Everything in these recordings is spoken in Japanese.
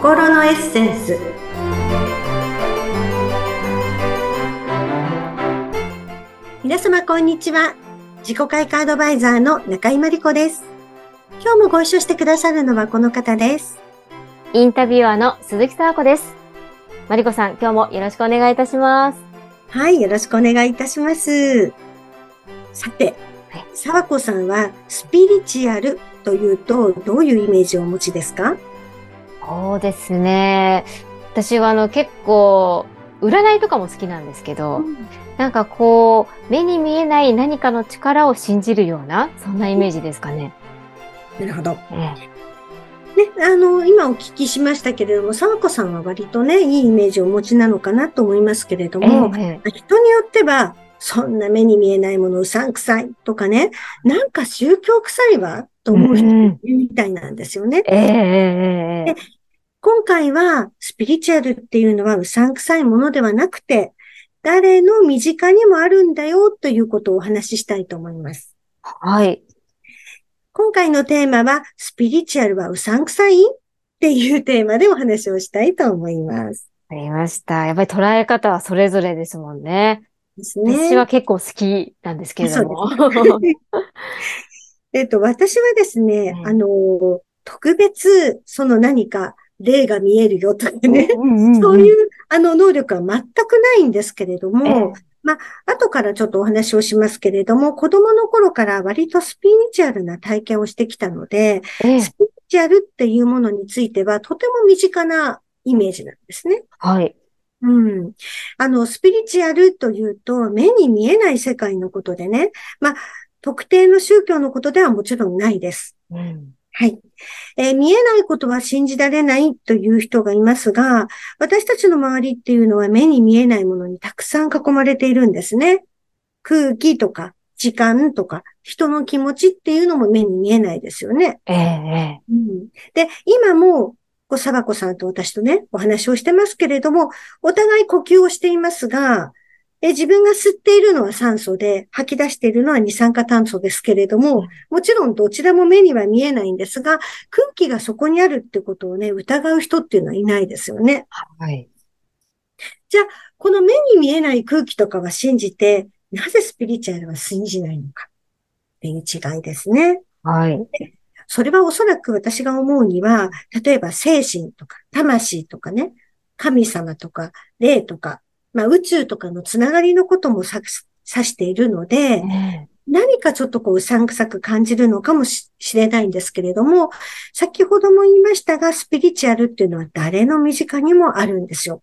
心のエッセンス。皆様こんにちは。自己開花アドバイザーの中井真理子です。今日もご一緒してくださるのはこの方です。インタビュアーの鈴木沙子です。真理子さん今日もよろしくお願いいたします。はいよろしくお願いいたします。さて沢子さんはスピリチュアルというとどういうイメージをお持ちですか？そうですね。私はあの結構占いとかも好きなんですけど、うん、なんかこう目に見えない何かの力を信じるようなそんなイメージですかね。なるほど。ええね、あの、今お聞きしましたけれども、沢子さんは割とね、いいイメージをお持ちなのかなと思いますけれども、ええ、人によっては、そんな目に見えないものうさんくさいとかね、なんか宗教臭いわと思う人いるみたいなんですよね。うん、ええ今回はスピリチュアルっていうのはうさんくさいものではなくて、誰の身近にもあるんだよということをお話ししたいと思います。はい。今回のテーマは、スピリチュアルはうさんくさいっていうテーマでお話をしたいと思います。ありました。やっぱり捉え方はそれぞれですもんね。ですね。私は結構好きなんですけれども。えっと、私はですね、うん、あの、特別、その何か、霊が見えるよとかね、そういうあの能力は全くないんですけれども、えー、まあ、後からちょっとお話をしますけれども、子供の頃から割とスピリチュアルな体験をしてきたので、えー、スピリチュアルっていうものについてはとても身近なイメージなんですね。はい。うん。あの、スピリチュアルというと、目に見えない世界のことでね、まあ、特定の宗教のことではもちろんないです。うんはい。えー、見えないことは信じられないという人がいますが、私たちの周りっていうのは目に見えないものにたくさん囲まれているんですね。空気とか時間とか人の気持ちっていうのも目に見えないですよね。ええうん、で、今も、こう、サバコさんと私とね、お話をしてますけれども、お互い呼吸をしていますが、え自分が吸っているのは酸素で、吐き出しているのは二酸化炭素ですけれども、もちろんどちらも目には見えないんですが、空気がそこにあるってことをね、疑う人っていうのはいないですよね。はい。じゃあ、この目に見えない空気とかは信じて、なぜスピリチュアルは信じないのかっていう違いですね。はい。それはおそらく私が思うには、例えば精神とか魂とかね、神様とか霊とかまあ、宇宙とかのつながりのことも指しているので、何かちょっとこううさんくさく感じるのかもしれないんですけれども、先ほども言いましたが、スピリチュアルっていうのは誰の身近にもあるんですよ。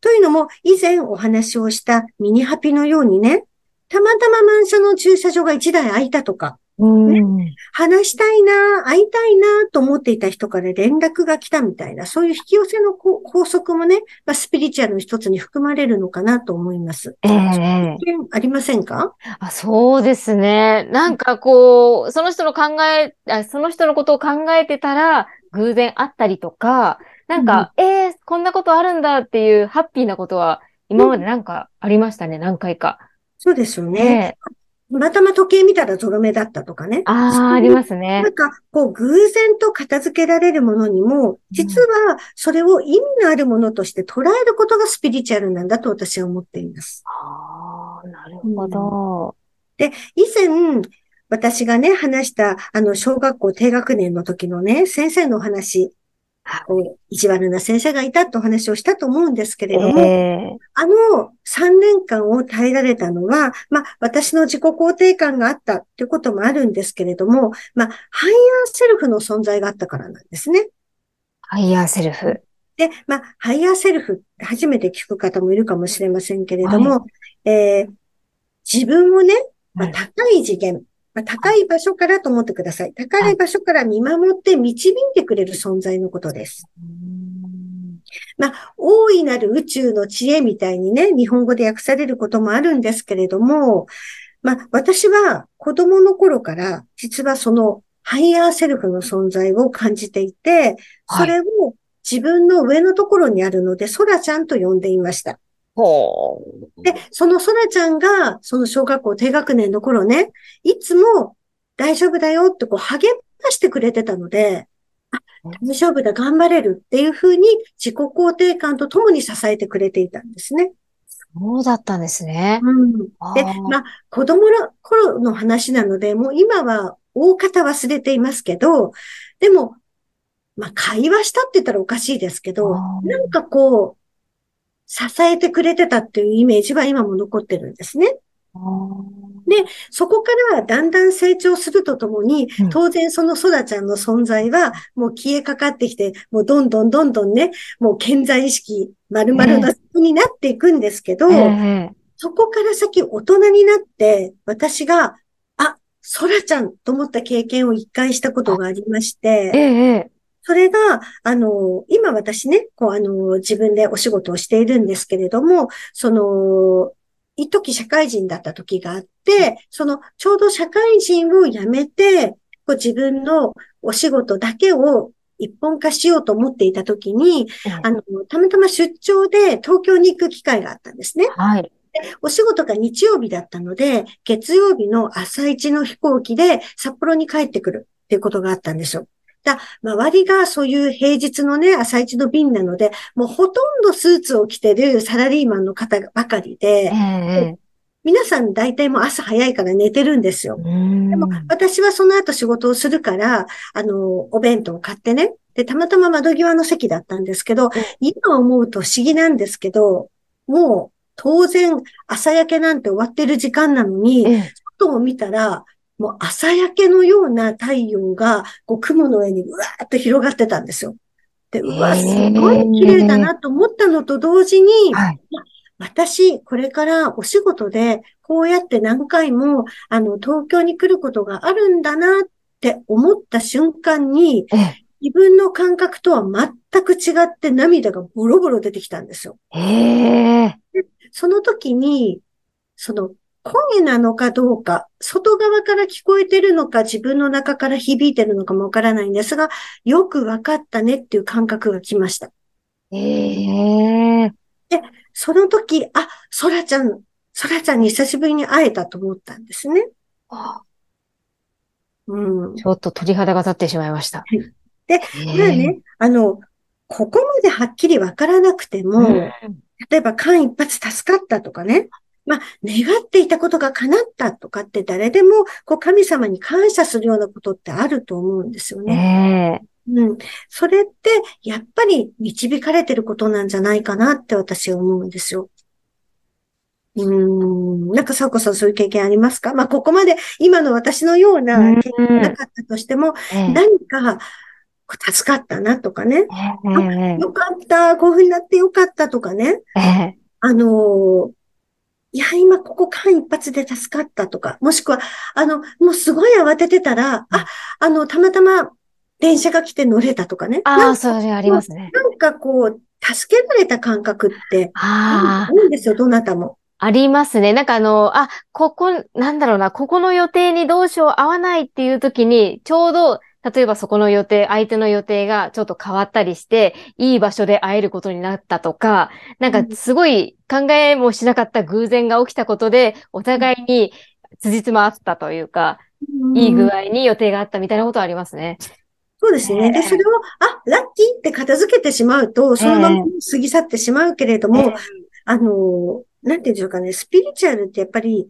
というのも、以前お話をしたミニハピのようにね、たまたま満車の駐車場が1台空いたとか、ね、話したいな、会いたいなと思っていた人から連絡が来たみたいな、そういう引き寄せの法則もね、まあ、スピリチュアルの一つに含まれるのかなと思います。ええー、ありませんか？あそうですね。なんかこう、その人の考えあ、その人のことを考えてたら、偶然会ったりとか、なんか、うん、えー、こんなことあるんだっていうハッピーなことは、今までなんかありましたね、うん、何回か。そうですよね。えーまたま時計見たらゾロ目だったとかね。ああ、ありますね。なんか、こう、偶然と片付けられるものにも、実はそれを意味のあるものとして捉えることがスピリチュアルなんだと私は思っています。ああ、なるほど、うん、で、以前、私がね、話した、あの、小学校低学年の時のね、先生のお話、意地悪な先生がいたってお話をしたと思うんですけれども、えー、あの3年間を耐えられたのは、まあ、私の自己肯定感があったっていうこともあるんですけれども、まあ、ハイヤーセルフの存在があったからなんですね。ハイヤーセルフ。で、まあ、ハイヤーセルフ初めて聞く方もいるかもしれませんけれども、はい、えー、自分をね、まあ、高い次元、まあ、高い場所からと思ってください。高い場所から見守って導いてくれる存在のことです。まあ、大いなる宇宙の知恵みたいにね、日本語で訳されることもあるんですけれども、まあ、私は子供の頃から、実はそのハイヤーセルフの存在を感じていて、それを自分の上のところにあるので、空ちゃんと呼んでいました。ほう。で、その空ちゃんが、その小学校低学年の頃ね、いつも大丈夫だよってこう励ましてくれてたので、大丈夫だ、頑張れるっていうふうに自己肯定感とともに支えてくれていたんですね。そうだったんですね。うん。で、まあ、子供の頃の話なので、もう今は大方忘れていますけど、でも、まあ、会話したって言ったらおかしいですけど、なんかこう、支えてくれてたっていうイメージは今も残ってるんですね。で、そこからだんだん成長するとともに、当然そのソダちゃんの存在はもう消えかかってきて、もうどんどんどんどんね、もう健在意識丸々の人になっていくんですけど、そこから先大人になって、私が、あ、ソラちゃんと思った経験を一回したことがありまして、それが、あの、今私ね、こう、あの、自分でお仕事をしているんですけれども、その、一時社会人だった時があって、その、ちょうど社会人を辞めて、こう自分のお仕事だけを一本化しようと思っていた時に、あの、たまたま出張で東京に行く機会があったんですね。はい。お仕事が日曜日だったので、月曜日の朝一の飛行機で札幌に帰ってくるっていうことがあったんですよ。だ周りがそういう平日のね、朝一の便なので、もうほとんどスーツを着てるサラリーマンの方ばかりで、えー、皆さん大体もう朝早いから寝てるんですよ。でも私はその後仕事をするから、あの、お弁当を買ってね、で、たまたま窓際の席だったんですけど、今思うと不思議なんですけど、もう当然朝焼けなんて終わってる時間なのに、外を見たら、もう朝焼けのような太陽が、こう雲の上にうわーっと広がってたんですよ。で、うわ、すごい綺麗だなと思ったのと同時に、はい、私、これからお仕事で、こうやって何回も、あの、東京に来ることがあるんだなって思った瞬間に、自分の感覚とは全く違って涙がボロボロ出てきたんですよ。その時に、その声なのかどうか、外側から聞こえてるのか、自分の中から響いてるのかもわからないんですが、よくわかったねっていう感覚が来ました。ええ。ー、で、その時、あ、ソラちゃん、ソラちゃんに久しぶりに会えたと思ったんですね。うん、ちょっと鳥肌が立ってしまいました。で、まあね、あの、ここまではっきりわからなくても、例えば間一髪助かったとかね、まあ、願っていたことが叶ったとかって誰でも、こう、神様に感謝するようなことってあると思うんですよね。えー、うん。それって、やっぱり導かれてることなんじゃないかなって私は思うんですよ。うん。なんか、さこさんそういう経験ありますか？まあ、ここまで今の私のような経験がなかったとしても、何か、助かったなとかね。えー、よかった、こういうふうになってよかったとかね。えー、あのいや、今ここ間一髪で助かったとか、もしくは、あの、もうすごい慌ててたら、あ、あの、たまたま電車が来て乗れたとかね。ああ、それありますね。なんかこう、助けられた感覚って、ああ。いいんですよ、どなたも。ありますね。なんかあの、あ、ここ、なんだろうな、ここの予定にどうしよう合わないっていう時に、ちょうど例えばそこの予定、相手の予定がちょっと変わったりして、いい場所で会えることになったとか、なんかすごい考えもしなかった偶然が起きたことで、お互いに辻褄合ったというか、いい具合に予定があったみたいなことはありますね。そうですね。で、それを、あ、ラッキーって片付けてしまうと、そのまま過ぎ去ってしまうけれども、あの、なんていうんでしょうかね、スピリチュアルってやっぱり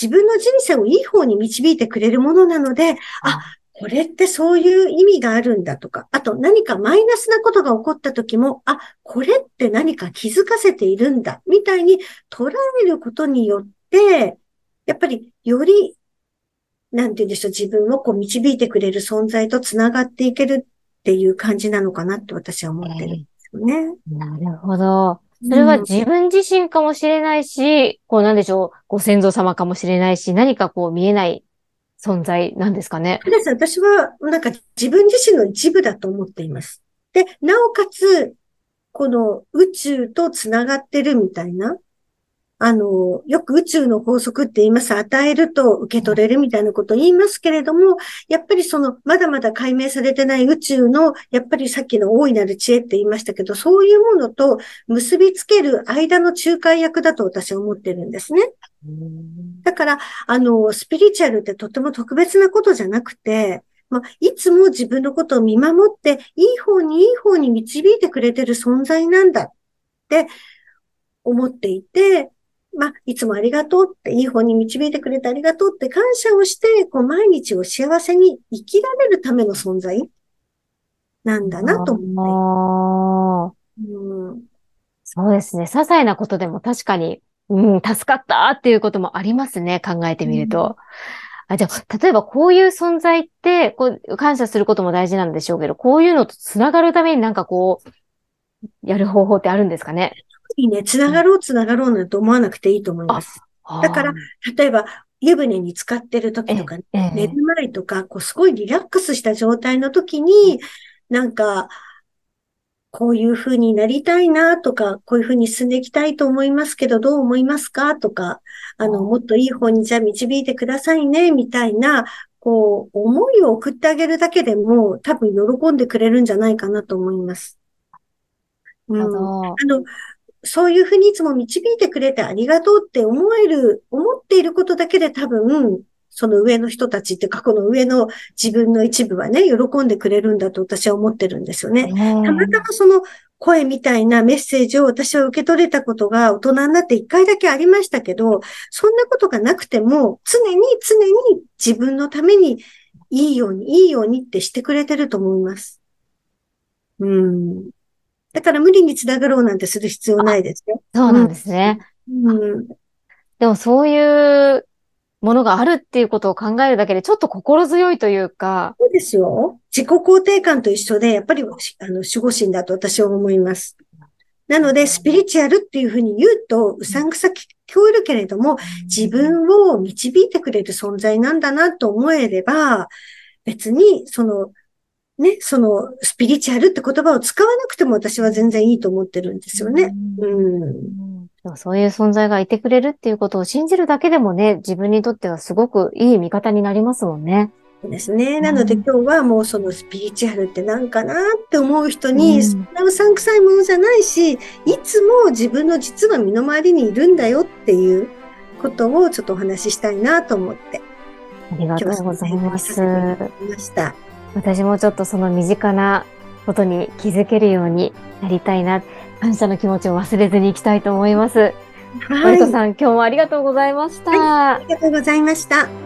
自分の人生をいい方に導いてくれるものなので、あ、これってそういう意味があるんだとか、あと何かマイナスなことが起こった時も、あ、これって何か気づかせているんだ、みたいに捉えることによって、やっぱりより、なんて言うんでしょう、自分をこう導いてくれる存在と繋がっていけるっていう感じなのかなって私は思ってるんですよね。えー、なるほど。それは自分自身かもしれないし、こうなんでしょう、ご先祖様かもしれないし、何かこう見えない存在なんですかね？です。私は、なんか自分自身の一部だと思っています。で、なおかつ、この宇宙と繋がってるみたいな、あの、よく宇宙の法則って言います。与えると受け取れるみたいなことを言いますけれども、やっぱりその、まだまだ解明されてない宇宙の、やっぱりさっきの大いなる知恵って言いましたけど、そういうものと結びつける間の仲介役だと私は思ってるんですね。だから、あの、スピリチュアルってとても特別なことじゃなくて、まあ、いつも自分のことを見守って、いい方にいい方に導いてくれてる存在なんだって思っていて、まあ、いつもありがとうって、いい方に導いてくれてありがとうって感謝をして、こう、毎日を幸せに生きられるための存在なんだなと思って。うん、そうですね。些細なことでも確かに、うん、助かったっていうこともありますね。考えてみると。うんあ、じゃあ、例えばこういう存在って、こう、感謝することも大事なんでしょうけど、こういうのと繋がるためになんかこう、やる方法ってあるんですかね？にね、繋がろう繋がろうなんて思わなくていいと思います。だから、例えば、湯船に浸かってる時とか、ね、寝る前とか、こう、すごいリラックスした状態の時に、なんか、こういう風になりたいなとか、こういう風に進んでいきたいと思いますけど、どう思いますかとか、あの、もっといい方にじゃあ導いてくださいね、みたいな、こう、思いを送ってあげるだけでも、多分喜んでくれるんじゃないかなと思います。うん。あの、そういうふうにいつも導いてくれてありがとうって思える、思っていることだけで多分、その上の人たちっていうか、この上の自分の一部はね、喜んでくれるんだと私は思ってるんですよね。たまたまその声みたいなメッセージを私は受け取れたことが大人になって一回だけありましたけど、そんなことがなくても、常に常に自分のためにいいように、いいようにってしてくれてると思います。うん。だから無理につながろうなんてする必要ないですよ。そうなんですね。うん、でもそういうものがあるっていうことを考えるだけでちょっと心強いというか。そうですよ。自己肯定感と一緒で、やっぱりあの守護神だと私は思います。なので、スピリチュアルっていうふうに言うと、うさんくさ聞こえるけれども、自分を導いてくれる存在なんだなと思えれば、別に、その、ね、その、スピリチュアルって言葉を使わなくても私は全然いいと思ってるんですよね。うん。うん、そういう存在がいてくれるっていうことを信じるだけでもね、自分にとってはすごくいい味方になりますもんね。そうですね。なので今日はもうそのスピリチュアルって何かなって思う人に、そんなうさんくさいものじゃないし、いつも自分の実は身の回りにいるんだよっていうことをちょっとお話ししたいなと思って。ありがとうございます。ました。私もちょっとその身近なことに気づけるようになりたいな、感謝の気持ちを忘れずにいきたいと思います。はい。さん、今日もありがとうございました、はい、ありがとうございました。